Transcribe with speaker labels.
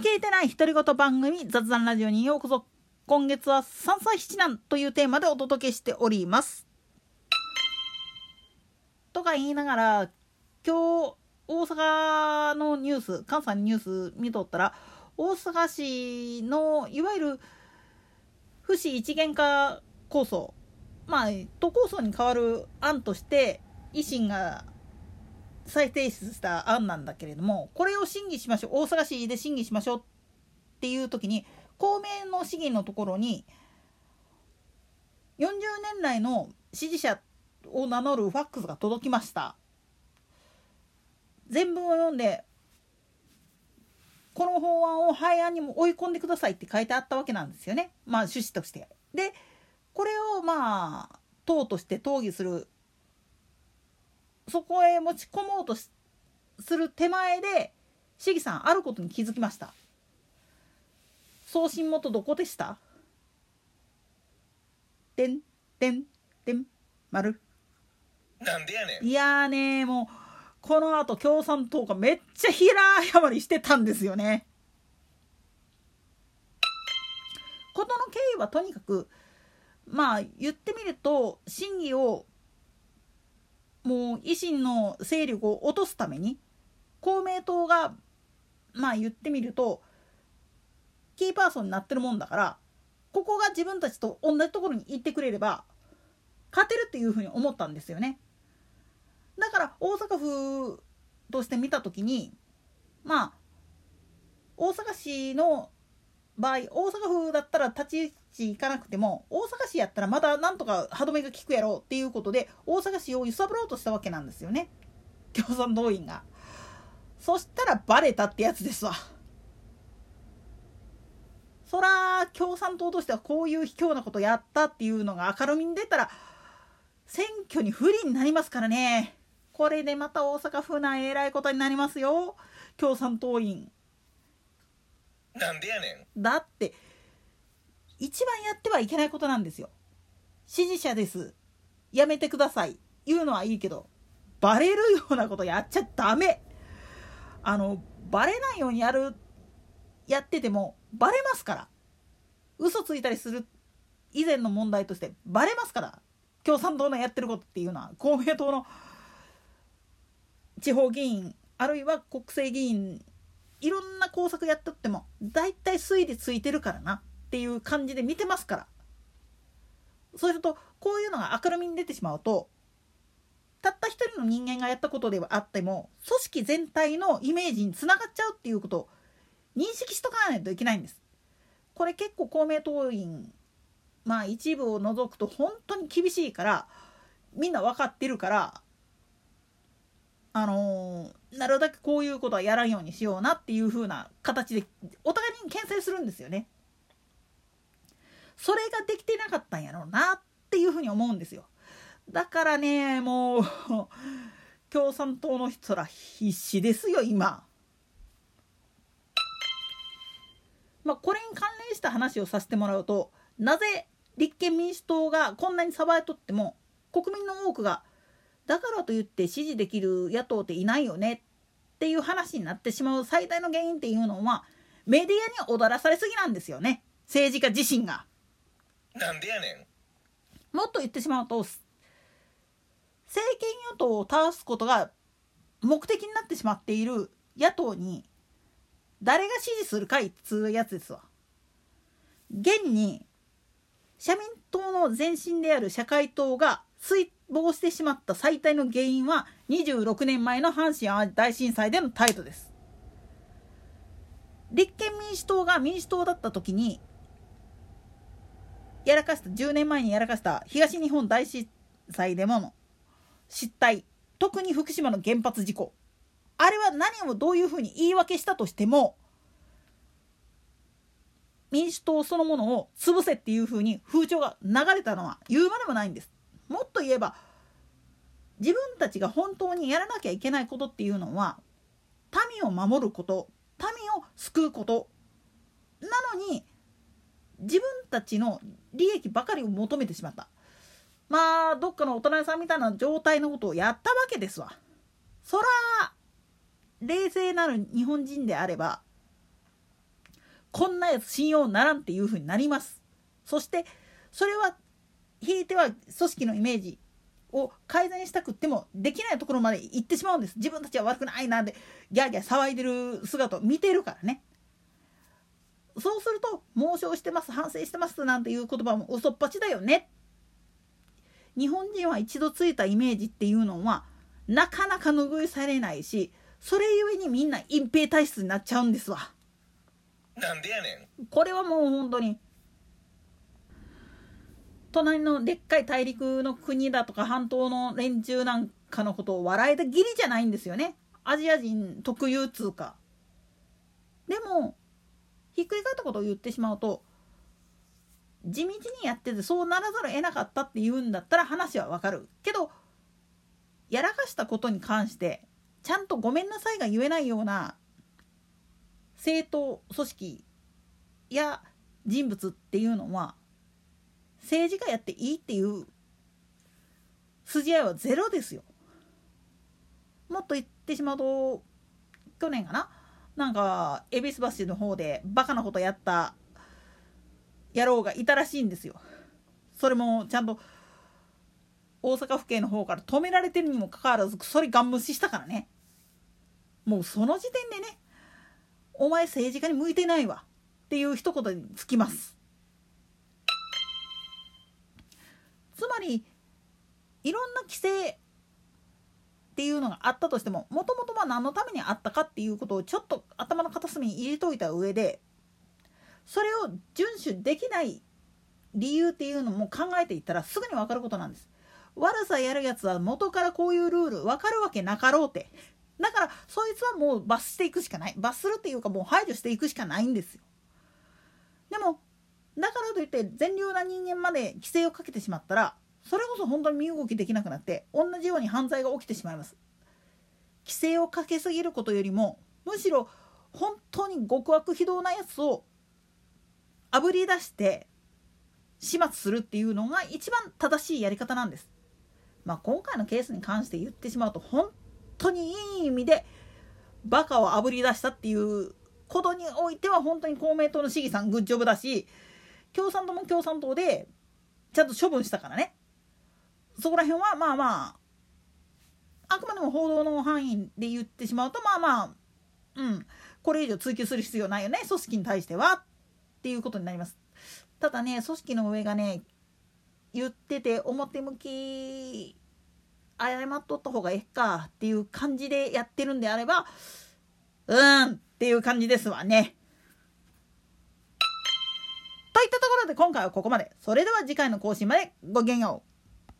Speaker 1: 抜けてない独り言番組雑談ラジオにようこそ。今月は三歳七男というテーマでお届けしております。とか言いながら今日大阪のニュース関西のニュース見とったら大阪市のいわゆる府市一元化構想。まあ都構想に代わる案として維新が再提出した案なんだけれどもこれを審議しましょう大阪市で審議しましょうっていう時に公明の市議のところに40年来の支持者を名乗るファックスが届きました全文を読んでこの法案を廃案にも追い込んでくださいって書いてあったわけなんですよねまあ趣旨として。でこれをまあ党として討議するそこへ持ち込もうとする手前で市議さんあることに気づきました。送信元どこでした？てんてんてん丸。
Speaker 2: なんでやねん。
Speaker 1: いやーねもうこのあと共産党がめっちゃ平謝りしてたんですよね。事の経緯はとにかくまあ言ってみると審議をもう維新の勢力を落とすために公明党がまあ言ってみるとキーパーソンになってるもんだからここが自分たちと同じところに行ってくれれば勝てるっていうふうに思ったんですよね。だから大阪府として見た時にまあ大阪市の場合大阪府だったら立ち位置行かなくても大阪市やったらまだなんとか歯止めが効くやろうっていうことで大阪市を揺さぶろうとしたわけなんですよね共産党員が。そしたらバレたってやつですわ。そら共産党としてはこういう卑怯なことやったっていうのが明るみに出たら選挙に不利になりますからねこれでまた大阪府内えらいことになりますよ共産党員
Speaker 2: なんでやね
Speaker 1: ん。だって一番やってはいけないことなんですよ。支持者です。やめてください。言うのはいいけどバレるようなことやっちゃダメ。あのバレないようにやるやっててもバレますから。嘘ついたりする以前の問題としてバレますから。共産党のやってることっていうのは公明党の地方議員あるいは国政議員いろんな工作やってっても大体推理ついてるからなっていう感じで見てますからそうするとこういうのが明るみに出てしまうとたった一人の人間がやったことではあっても組織全体のイメージにつながっちゃうっていうことを認識しとかないといけないんです。これ結構公明党員まあ一部を除くと本当に厳しいからみんな分かってるからあのー、なるだけこういうことはやらんようにしようなっていう風な形でお互いに牽制するんですよね。それができてなかったんやろうなっていうふうに思うんですよ。だからねもう共産党の人ら必死ですよ今。まあ、これに関連した話をさせてもらうとなぜ立憲民主党がこんなに騒いとっても国民の多くがだからといって支持できる野党っていないよねっていう話になってしまう最大の原因っていうのはメディアに踊らされすぎなんですよね政治家自身が。
Speaker 2: なんでやね
Speaker 1: んもっと言ってしまうと政権与党を倒すことが目的になってしまっている野党に誰が支持するかいっつうやつですわ。現に社民党の前身である社会党が衰亡してしまった最大の原因は26年前の阪神・淡路大震災での態度です。立憲民主党が民主党だった時にやらかした10年前にやらかした東日本大震災でもの失態特に福島の原発事故あれは何をどういうふうに言い訳したとしても民主党そのものを潰せっていうふうに風潮が流れたのは言うまでもないんです。もっと言えば自分たちが本当にやらなきゃいけないことっていうのは民を守ること民を救うこと。なのに自分たちの利益ばかりを求めてしまった。まあどっかのお隣さんみたいな状態のことをやったわけですわ。そら冷静なる日本人であればこんなやつ信用ならんっていうふうになります。そしてそれはひいては組織のイメージを改善したくってもできないところまで行ってしまうんです。自分たちは悪くないなんてギャーギャー騒いでる姿を見てるからね。そうすると猛省してます反省してますなんていう言葉も嘘っぱちだよね。日本人は一度ついたイメージっていうのはなかなか拭いされないしそれゆえにみんな隠蔽体質になっちゃうんですわ。
Speaker 2: なんでやねん。
Speaker 1: これはもう本当に隣のでっかい大陸の国だとか半島の連中なんかのことを笑えた義理じゃないんですよね。アジア人特有通貨でもひっくり返ったことを言ってしまうと地道にやっててそうならざるを得なかったって言うんだったら話はわかる。けどやらかしたことに関してちゃんとごめんなさいが言えないような政党組織や人物っていうのは政治家やっていいっていう筋合いはゼロですよ。もっと言ってしまうと去年かな？なんか恵比寿橋の方でバカなことやった野郎がいたらしいんですよ。それもちゃんと大阪府警の方から止められてるにもかかわらずそれガン無視したからねもうその時点でねお前政治家に向いてないわっていう一言につきますりいろんな規制っていうのがあったとしてももともと何のためにあったかっていうことをちょっと頭の片隅に入れといた上でそれを遵守できない理由っていうのも考えていったらすぐに分かることなんです。悪さやるやつは元からこういうルール分かるわけなかろうて。だからそいつはもう罰していくしかない。罰するっていうかもう排除していくしかないんですよ。でもだからといって善良な人間まで規制をかけてしまったらそれこそ本当に身動きできなくなって同じように犯罪が起きてしまいます。規制をかけすぎることよりもむしろ本当に極悪非道なやつをあぶり出して始末するっていうのが一番正しいやり方なんです。まあ、今回のケースに関して言ってしまうと本当にいい意味でバカをあぶり出したっていうことにおいては本当に公明党の市議さんグッジョブだし共産党も共産党でちゃんと処分したからね。そこら辺はまあまああくまでも報道の範囲で言ってしまうとまあまあうんこれ以上追及する必要ないよね組織に対してはっていうことになりますただね組織の上がね言ってて表向き謝っとった方がええかっていう感じでやってるんであればうんっていう感じですわね。といったところで今回はここまで。それでは次回の更新までごきげんよう。